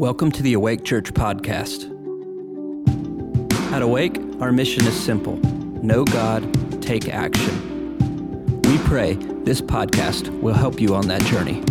Welcome to the Awake Church podcast. At Awake, our mission is simple know God, take action. We pray this podcast will help you on that journey.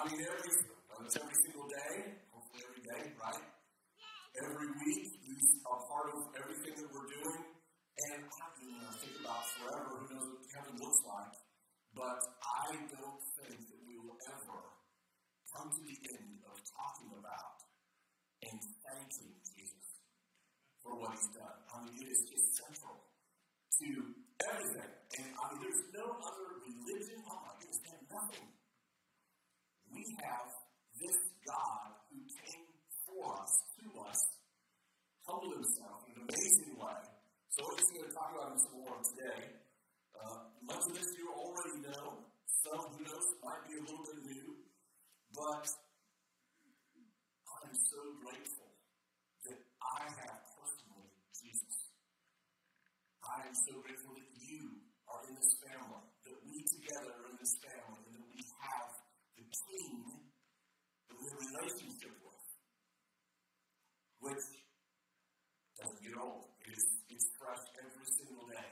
I mean, every, uh, it's every single day, hopefully every day, right? Every week, he's a part of everything that we're doing. And I you know, think about forever, who knows what heaven looks like. But I don't think that we will ever come to the end of talking about and thanking Jesus for what he's done. I mean, it is just central to everything. And I mean, there's no other religion. Oh my goodness, nothing we have this God who came for us, to us, humbled himself in an amazing way. So we're just going to talk about some more today. Uh, much of this you already know. Some, who knows, might be a little bit new. But I'm so grateful that I have personally Jesus. I am so grateful that you are in this family, that we together are in this family, and that we have the King that we have a relationship with, which doesn't get old. It is, it's fresh every single day.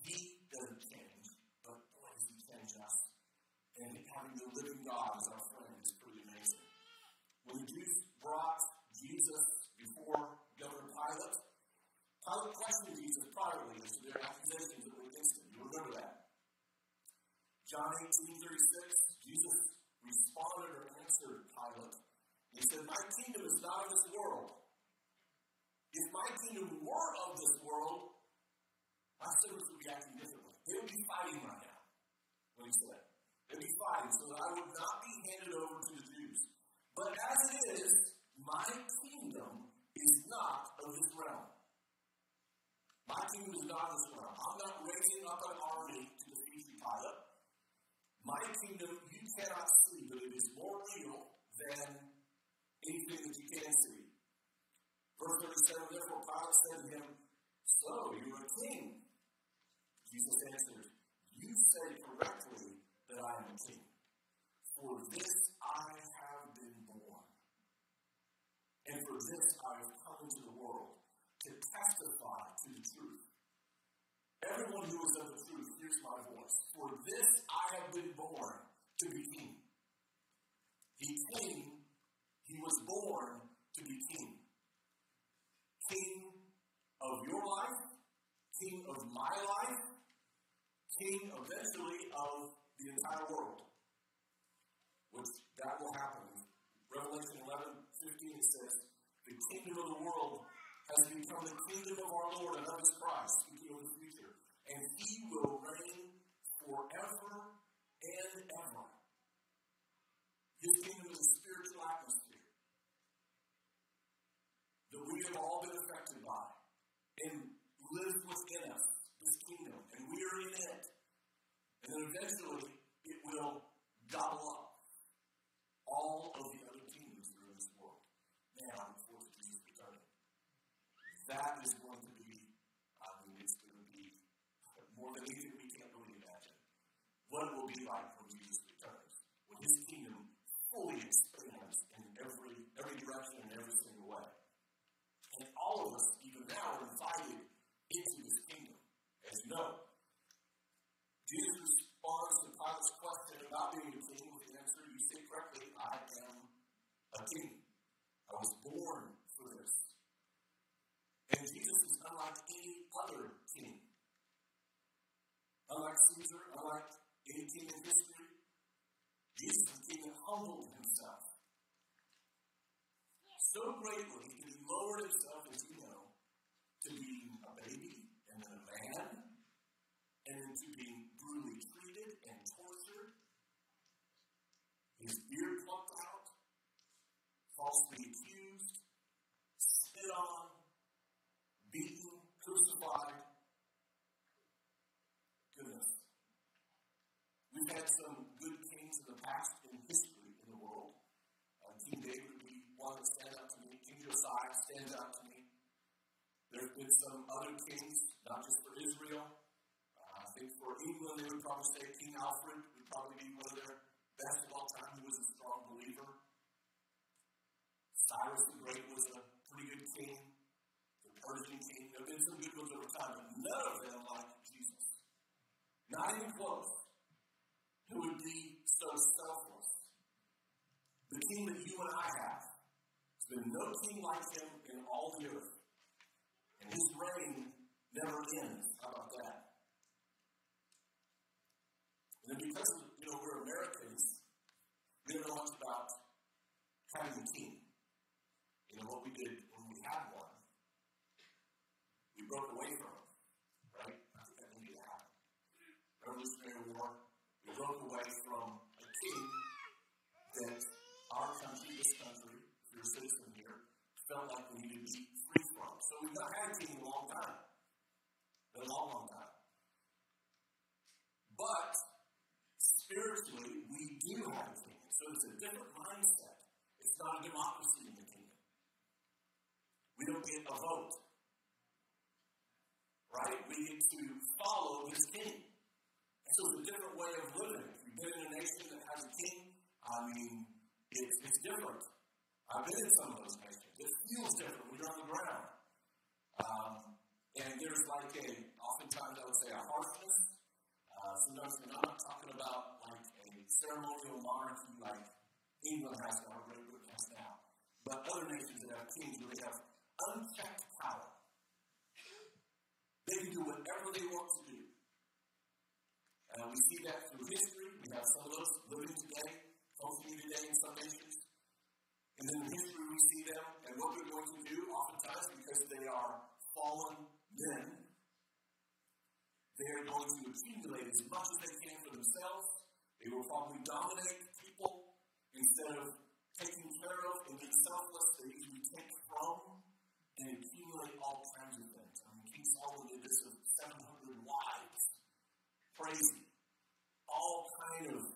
He doesn't change, but boy, does he change us. And having the living God as our friend is pretty amazing. When the Jews brought Jesus before Governor Pilate, Pilate questioned Jesus privately as to their accusations that were against him. You remember that. John 18, 36, Jesus responded or answered Pilate. He said, My kingdom is not of this world. If my kingdom were of this world, my servants would be acting differently. They would be fighting right now, what he said. They'd be fighting so that I would not be handed over to the Jews. But as it is, my kingdom is not of this realm. Is not. I'm not raising up an army to defeat you, Pilate. My kingdom you cannot see, but it is more real than anything that you can see. Verse 37 Therefore Pilate said to him, So you are a king. Jesus answered, You say correctly that I am a king. For this I have been born. And for this I have come into the world to testify to the truth. Everyone who is of the truth hears my voice. For this I have been born to be king. He came, he was born to be king. King of your life, king of my life, king eventually of the entire world. Which that will happen. Revelation 11, 15 it says, The kingdom of the world has become the kingdom of our Lord and of his Christ, speaking of the future. And he will reign forever and ever. His kingdom is a spiritual atmosphere that we have all been affected by and lives within us, this kingdom, and we are in it. And then eventually it will gobble up all of the other kingdoms that are in this world. Forward to Jesus returning. That is going to be, I mean, it's going to be more than anything we can't really imagine. What it will be like when Jesus returns, when his kingdom fully expands in every every direction and every single way. And all of us, even now, are invited into this kingdom, as you know. Jesus responds to Pilate's question about being a king with the answer, You say correctly, I am a king. I was born for this. And Jesus is unlike any other king. Unlike Caesar, king history. Jesus the humbled himself so greatly that he lowered himself, as you know, to being a baby and then a man, and then to being brutally treated and tortured, his beard plucked out, falsely accused, spit on, beaten, crucified, We've had some good kings in the past in history in the world. Uh, King David would be one that stands out to me. King Josiah stands out to me. There have been some other kings, not just for Israel. Uh, I think for England, they would probably say King Alfred would probably be one of their best of all time. He was a strong believer. Cyrus the Great was a pretty good king. The Persian king. There have been some good ones over time, but none of them like Jesus. Not even close. Who would be so selfless? The king that you and I have. There's been no king like him in all the earth. And his reign never ends. How about that? And then because you know, we're Americans, we don't know much about having a king. You know what we did when we had one? We broke away from him, right? I think that needed to happen. Revolutionary War, we broke away from a king that our country, this country, if you're a citizen here, felt like we needed to be free from. So we've not had a king in a long time. A long, long time. But spiritually, we do have a king. So it's a different mindset. It's not a democracy in the kingdom. We don't get a vote. Right? We get to follow this king. And so it's a different way of living. If you've been in a nation that has a king, I mean, it's, it's different. I've been in some of those nations. It feels different when you're on the ground. Um, and there's like a, oftentimes I would say, a harshness. Uh, sometimes, and I'm not talking about like a ceremonial monarchy like England has now, Great Britain has now. But other nations that have kings they have unchecked power. They can do whatever they want to do. We see that through history. We have some of those living today, functioning today in some nations. And then in history, we see them and what they're going to do, oftentimes because they are fallen men. They are going to accumulate as much as they can for themselves. They will probably dominate people instead of taking care of and being selfless. They usually take from and accumulate all kinds of things. I mean, King Solomon did this with 700 wives. Crazy. Kind of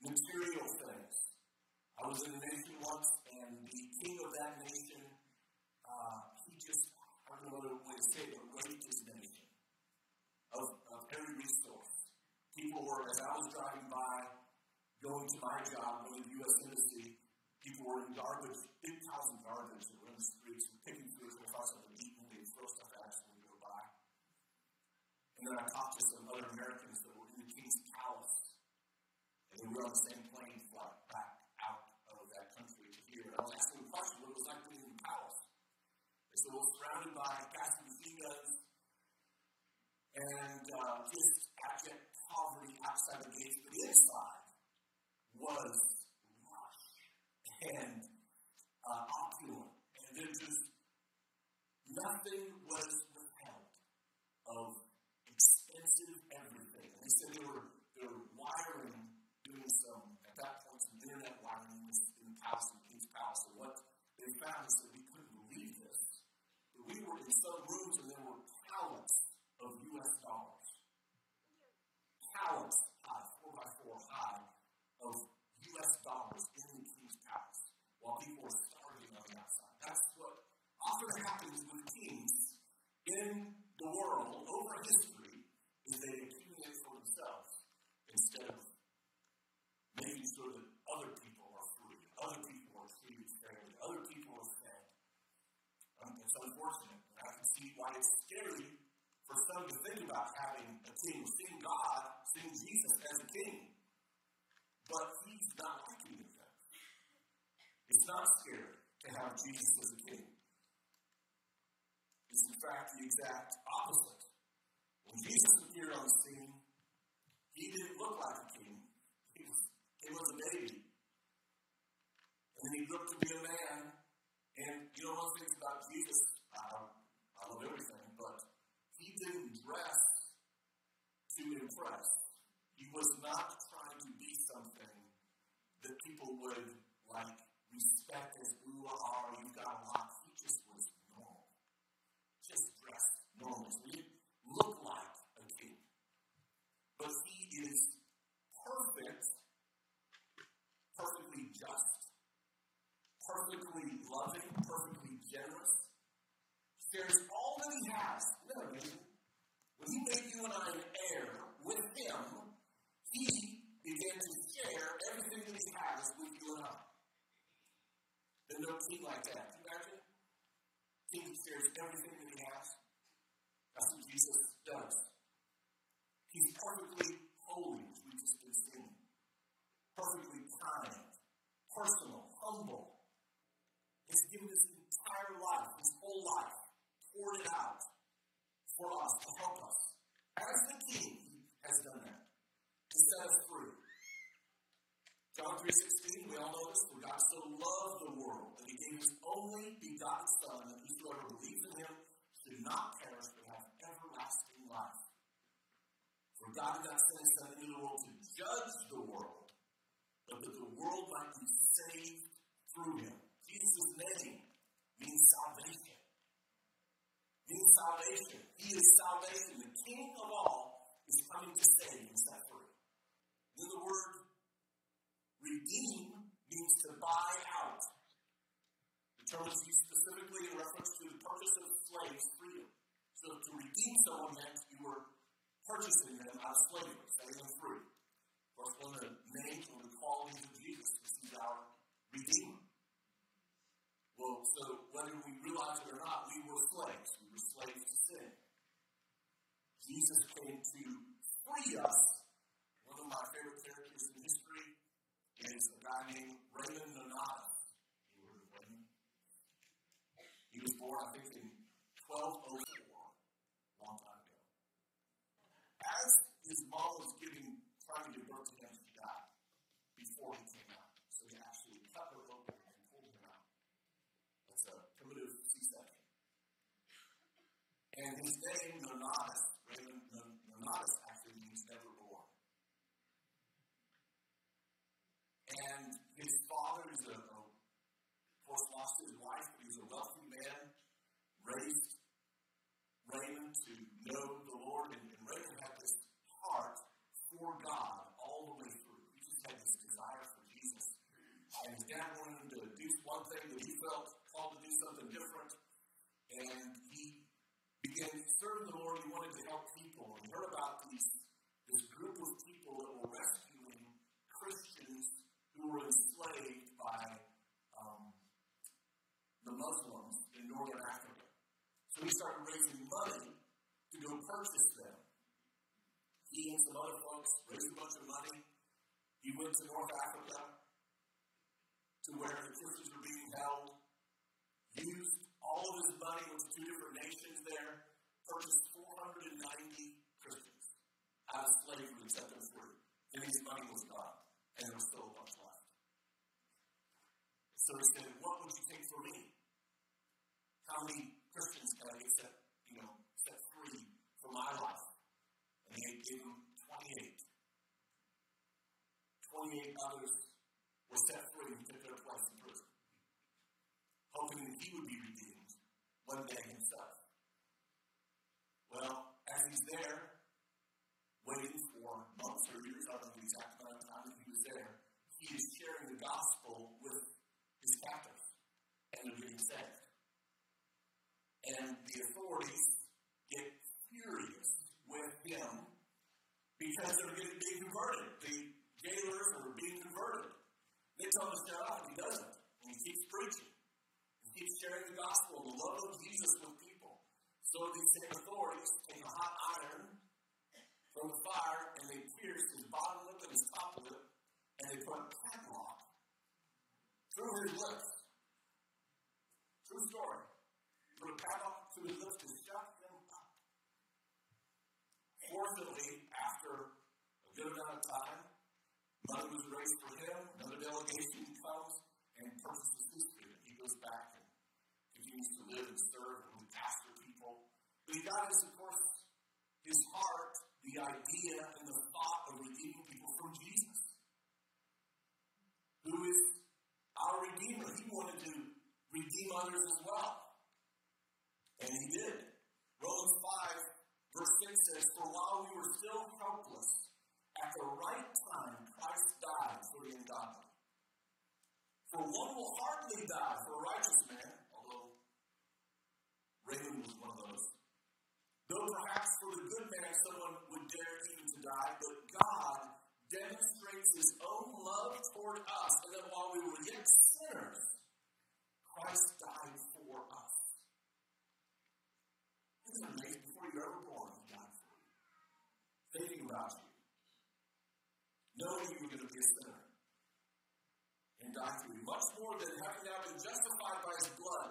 material things. I was in a nation once, and the king of that nation, uh, he just, I don't know what way to say it, but raped his nation of, of every resource. People were, as I was driving by, going to my job, going to the U.S. Embassy, people were in garbage, big piles of garbage that were in the streets, and picking through it, across something, eating, they throw stuff at us when we go by. And then I talked to some other Americans that were in the King's Palace, and they were on the same plane flight back out of that country to here. And I was asking them a question, what it was like being in the palace. They said, well, surrounded by guns and uh, just abject poverty outside the gates, but the inside was lush and uh, opulent. And there just nothing was withheld of expensive everything. And they said they were, they were wiring, doing some, at that point, some internet wiring in, this, in the palace, in the king's palace. And what is that we couldn't believe this. But we were in some rooms and there were pallets of U.S. dollars. Pallets high, four by four high, of U.S. dollars in the king's palace while people were starving on the outside. That's what often happens with kings in the world over history is they accumulate for themselves instead of making sure that other people are free, other people are treated fairly, other people are fed. Um, it's unfortunate. I can it's scary for some to think about having a king, seeing God, seeing Jesus as a king. But he's not any of them. It's not scary to have Jesus as a king. It's in fact the exact opposite. When Jesus appeared on the scene, he didn't look like a king. He was, he was a baby. And then he up to be a man. And you know, of was not trying to be something that people would like respect as ooh are. you've got a lot. He just was normal, just dressed normal. He didn't look like a king, but he is perfect, perfectly just, perfectly loving, perfectly generous. Shares all that he has. No, when he made you and I No king like that. Can you imagine? King shares everything that he has. That's what Jesus does. He's perfectly holy, as we just been seeing. Perfectly kind, personal, humble. He's given his entire life, his whole life, poured it out for us to help us. As the King has done that, to set us free. John 3.16, we all know this, for God so loved the world that he gave his only begotten Son, that whosoever believes in him should not perish but have everlasting life. For God did not send his Son into the world to judge the world, but that the world might be saved through him. Jesus' name means salvation means salvation. He is salvation. The King of all is coming to save and set free. Then the word redeem means to buy out. The term is used specifically in reference to the purchase of slaves' freedom. So to redeem someone meant you were purchasing them out of slavery, setting them free. Of course, one of the names or the qualities of Jesus is he's our Redeemer. So whether we realize it or not, we were slaves. We were slaves to sin. Jesus came to free us. One of my favorite characters in history is a guy named Raymond Nonnatus. You heard of Raymond? He was born, I think, in 1204, a long time ago. As his mom was giving, trying to birth to him, she died before he came out. So he actually cut her open And his name, Nonnatus, Raymond Nonnatus actually means never born. And his father is a, a of course, lost his wife, but he was a wealthy man, raised Raymond to know the Lord, and, and Raymond had this heart for God all the way through. He just had this desire for Jesus. And his dad wanted him to do one thing that he felt called to do something different. And serving the Lord. He wanted to help people. And heard about these, this group of people that were rescuing Christians who were enslaved by um, the Muslims in northern Africa. So he started raising money to go purchase them. He and some other folks raised a bunch of money. He went to North Africa to where the Christians were being held, used all of his money to two different nations there, purchased 490 Christians out of slavery and set them free. And his money was gone, and there was still a bunch left. So he said, What would you take for me? How many Christians can I get set, you know, set free for my life? And he gave him 28. 28 others were set free and took their place in prison, hoping that he would be redeemed one day himself. Well, as he's there, waiting for months or years, I don't know the exact amount of time that he was there, he is sharing the gospel with his captors, and they're getting saved. And the authorities get furious with him because they're getting being converted. The jailers are being converted. They tell him to shut up, and he doesn't. And he keeps preaching He keeps sharing the gospel, the love of Jesus with people. So these same authorities take a hot iron from the fire and they pierce his bottom lip and his top lip, and they put a padlock through his lips. True story. Put a padlock through his lips to shut them up. Fortunately, good amount of time, money was raised for him, another delegation comes and purchases his freedom. He goes back and continues to live and serve and pastor people. But he got his, of course, his heart, the idea and the thought of redeeming people from Jesus, who is our Redeemer. He wanted to redeem others as well. And he did. Romans 5, verse 6 says, For while we were still helpless, at the right time Christ died for the ungodly. For one will hardly die for a righteous man, although Raymond was one of those. Though perhaps for the good man someone would dare even to die, but God demonstrates his own love toward us, and that while we were yet sinners, Christ died for us. Isn't it amazing? Before you were ever born, he died for you. Thinking about you. Knowing you were going to be a sinner. And die for you. Much more than having now been justified by his blood,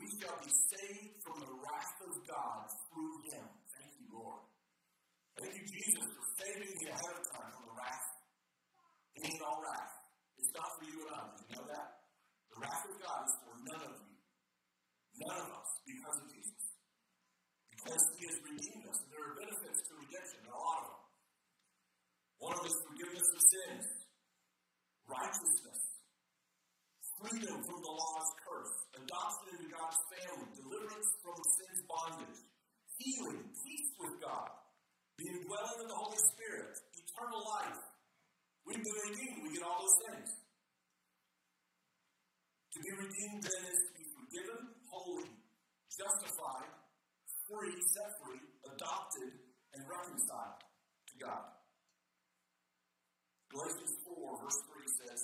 we shall be saved from the wrath of God through him. Thank you, Lord. Thank you, Jesus, for saving me ahead of time from the wrath. It ain't all wrath. It's not for you and I. You know that? The wrath of God is for none of you. None of us, because of Jesus. Because he has redeemed us. And there are benefits to redemption, there are a lot of them. One of is forgiveness of sins, righteousness, freedom from the law's curse, adoption into God's family, deliverance from sin's bondage, healing, peace with God, the indwelling of the Holy Spirit, eternal life. We've been redeemed. We get all those things. To be redeemed then is to be forgiven, holy, justified, free, set free, adopted, and reconciled to God. Galatians 4, verse 3 says,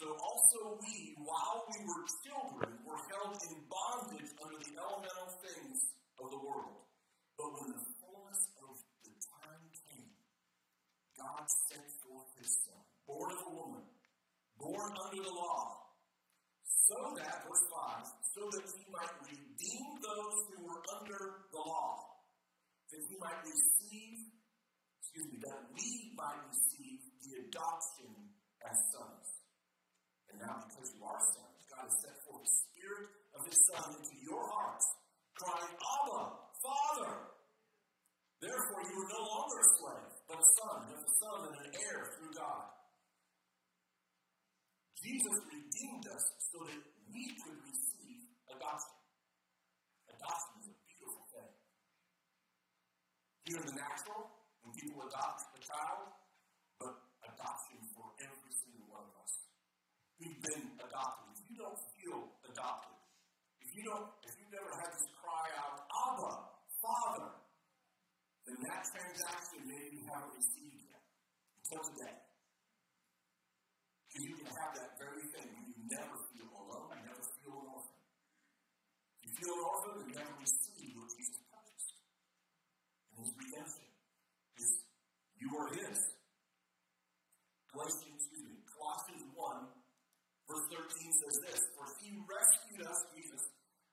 So also we, while we were children, were held in bondage under the elemental things of the world. But when the fullness of the time came, God sent forth his Son, born of a woman, born under the law, so that, verse 5, so that he might redeem those who were under the law, that he might receive, excuse me, that we might receive the adoption as sons. Now, because you are sons, God has sent forth the Spirit of His Son into your hearts, crying, Abba, Father. Therefore, you are no longer a slave, but a son, and a son and an heir through God. Jesus redeemed us so that we could receive adoption. Adoption is a beautiful thing. Here in the natural, when people adopt a child, but adoption for every single one of us. We've been adopted. If you don't feel adopted, if you don't, if you've never had this cry out, Abba, Father, then that transaction maybe you haven't received yet until today. Because you can have that very thing when you never feel alone, you never feel an orphan. You feel an orphan, you never receive what Jesus purchased. And his redemption is you are his. Galatians, excuse me, Colossians 1, verse 13 says this For he rescued us, Jesus,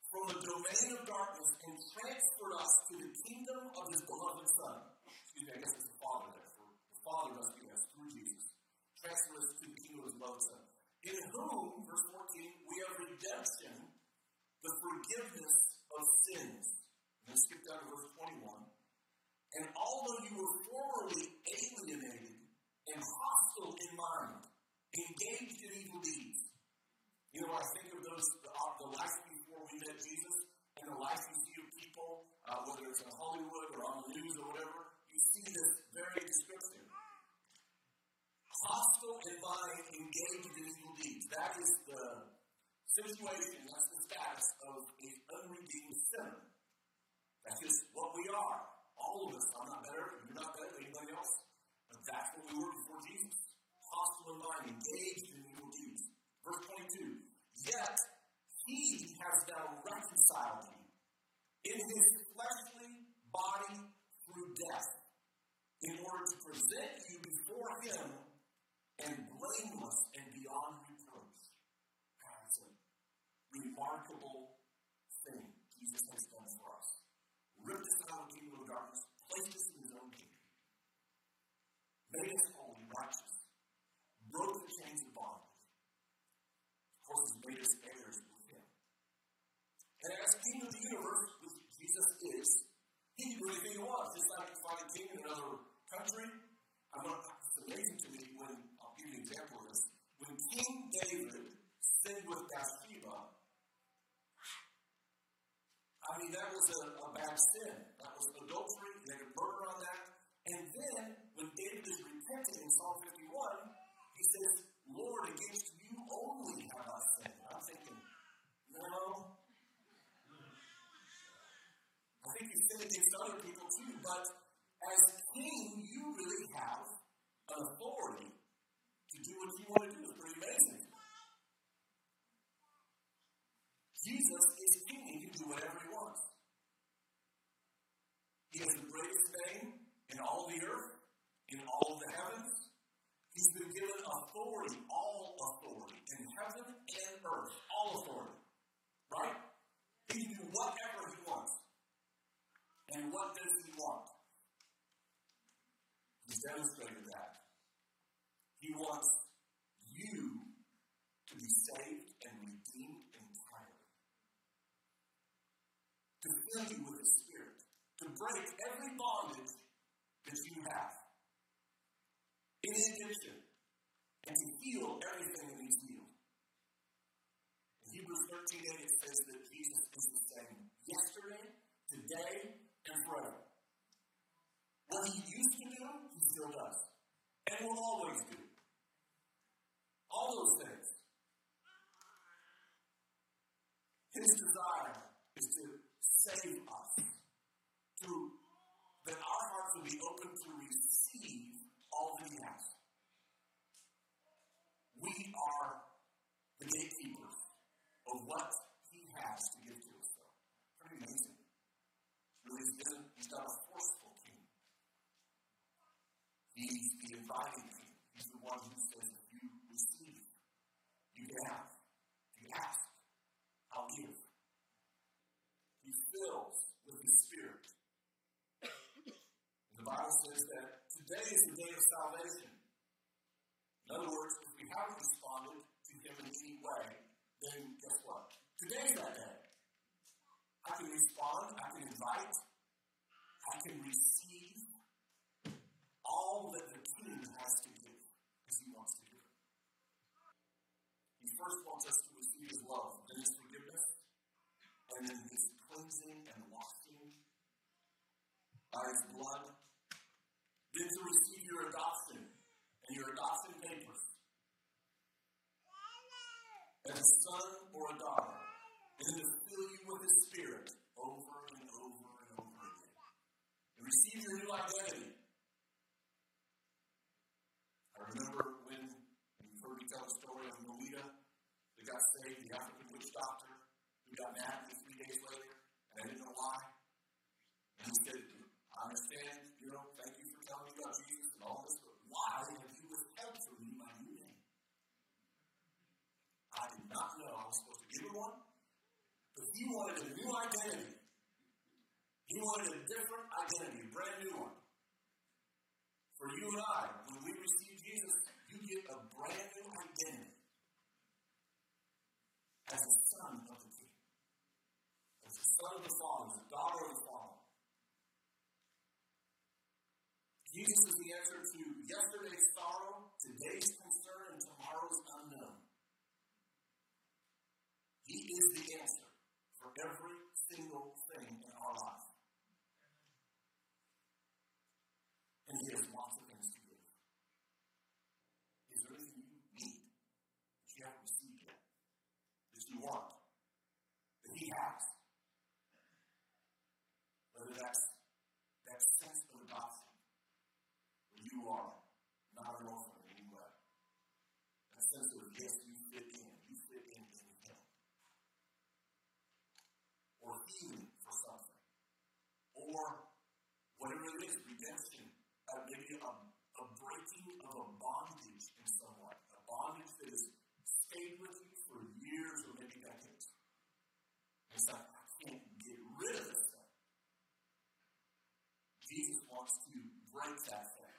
from the domain of darkness and transferred us to the kingdom of his beloved Son. Excuse me, I guess it's the Father there. For the Father rescued us through Jesus. Son. In whom, verse 14, we have redemption, the forgiveness of sins. And then skip down to verse 21. And although you were formerly alienated and hostile in mind, engaged in evil deeds. You know, I think of those, the, uh, the life before we met Jesus, and the life you see of people, uh, whether it's in Hollywood or on the news or whatever, you see this very description. Mind, engaged in evil deeds. That is the situation, that's the status of an unredeemed sinner. That's just what we are. All of us. I'm not better, you're not better than anybody else. But that's what we were before Jesus. Hostile in mind, engaged in evil deeds. Verse 22. Yet he has now reconciled me in his fleshly body through death, in order to present you before him blameless and beyond reproach. It's a remarkable thing Jesus has done for us. Ripped us out of the kingdom of darkness, placed us in his own kingdom made us holy, righteous, broke the chains of bondage. Of course, has made us heirs with him. And as king of the universe, which Jesus is, he do anything he wants. Just like find a king in another country. I'm amazing to me when, I'll give you an example of this. When King David mean, that was a, a bad sin. That was adultery. They had murder on that. And then, when David is repenting in Psalm 51, he says, Lord, against you only have I sinned. I'm thinking, no. I think you sin against other people too, but as king, you really have an authority to do what you want to do. It's pretty amazing. Jesus is king. He can do whatever he wants. He has the greatest name in all the earth, in all the heavens. He's been given authority, all authority, in heaven and earth, all authority. Right? He can do whatever he wants. And what does he want? He's demonstrated that. He wants you to be saved and redeemed entirely. To fill you with His Spirit. To break every bondage that you have. Any addiction. Today, and forever. What he used to do, he still does. And will always do. All those things. His desire is to save us. To, that our hearts will be open to receive all that he has. We are the gatekeepers of what he has to give to us, though. Pretty amazing. Really, he's not a forceful king. He's the king. He's the one who says, you receive, you have. You ask, I'll give. He fills with his spirit. the Bible says that today is the day of salvation. In other words, if we haven't responded to him in any way, then guess what? Today's that day. I can respond, I can invite, I can receive all that the King has to give, because he wants to give. He first wants us to receive his love, then his forgiveness, and then his cleansing and washing by his blood, then to receive your adoption and your adoption papers. As a son or a daughter, and then to fill you with his spirit over and over and over again. And receive your new identity. I remember when you've heard me tell the story of Melita that got saved, the African witch doctor, who got mad at me three days later, and I didn't know why. And he said, I understand, you know, thank you for telling me about Jesus and all this, but why have you withheld me my new name? I did not know I was supposed to give her one, but he wanted a new identity. He wanted a different identity, a brand new one. For you and I, when we receive Jesus, you get a brand new identity as a son of the King, as a son of the Father, daughter of the Father. Jesus is the answer to yesterday's sorrow, today's concern, and tomorrow's unknown. He is the answer for every single thing in our life. And He has lots of things to give. Is there anything you need that you haven't received yet? That you want? That He has? Whether that's that sense of adoption, where you are not an orphan in any way. That sense of, yes, you fit in, you fit in in Him. Or healing for something. Or whatever it is, redemption. Uh, maybe a, a breaking of a bondage in some way. A bondage that has stayed with you for years or maybe decades. It's like, I can't get rid of this thing. Jesus wants to break that thing.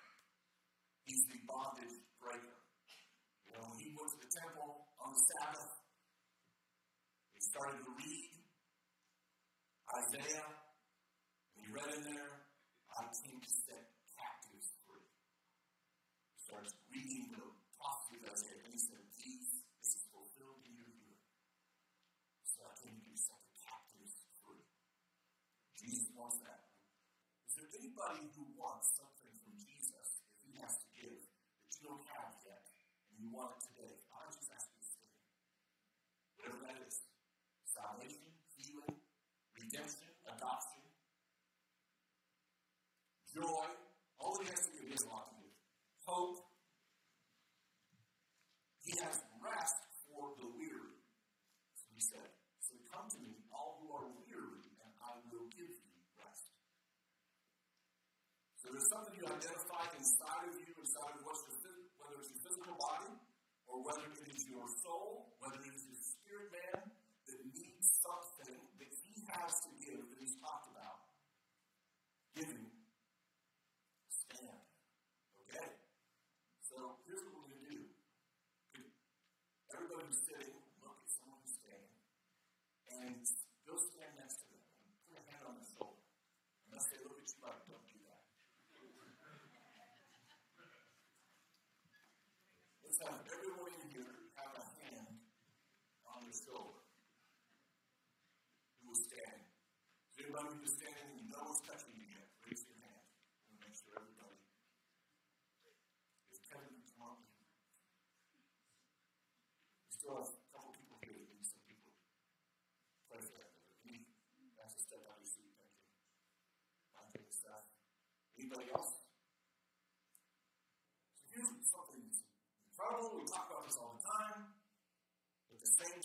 He's the bondage breaker. You know, when he went to the temple on the Sabbath, he started to read Isaiah, and he read in there, I came to set captives free. He starts reading the prophecy of Isaiah, and he said, These, this is fulfilled in your hearing. So I came to set the captives free. Jesus wants that. Is there anybody who wants something from Jesus, if he has to give, that you don't have yet, and want today, I just ask you to stay. Whatever that is salvation, healing, redemption, adoption, joy, all he has to give is lot to give. Hope. He has rest for the weary. So he said, So come to me, all who are weary, and I will give you rest. So there's something you identify inside of you, inside of what's your, whether it's your physical body, or whether it is your soul, whether it is your spirit man that needs something that he has to give that he's talked about. Giving. Stand. Okay? So here's what we're going to do. Everybody who's sitting, look at someone who's standing, and go stand next to them. Put a hand on their shoulder. And they'll say, look at you like, don't do that. Let's have everyone in here have a hand on their shoulder. Who was standing? Is anybody who's standing and you know what's touching you yet? Raise your hand. I want to make sure everybody. If Kevin can come up. We still have a couple people here that need some people. Pray for that. Can you ask to step out of your seat? Thank you. Staff. Anybody else? So here's something incredible. We talk about this all the time. But the same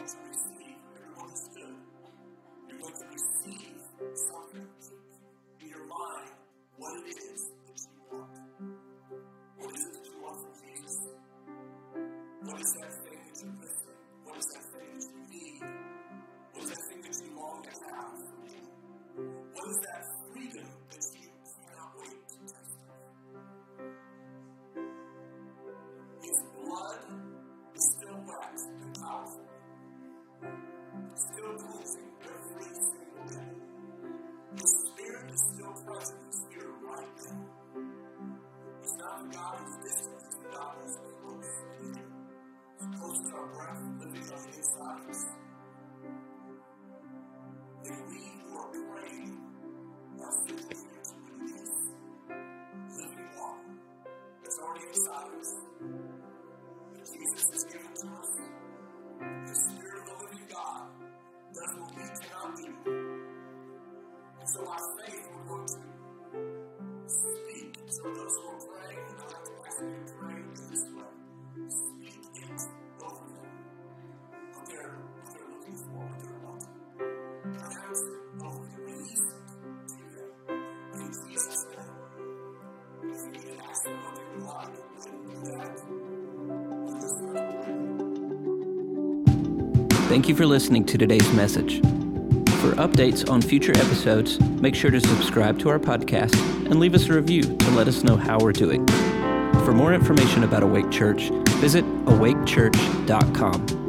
going to receive, everyone who stood, you're going to receive something so faith, to speak. So those who are praying, to to this way. Speak it over them. What they're, what they're looking for, what they're wanting. It over them. Release to them. In Jesus' name. If you to ask them what they would like, do that. Thank you for listening to today's message. For updates on future episodes, make sure to subscribe to our podcast and leave us a review to let us know how we're doing. For more information about Awake Church, visit awakechurch.com.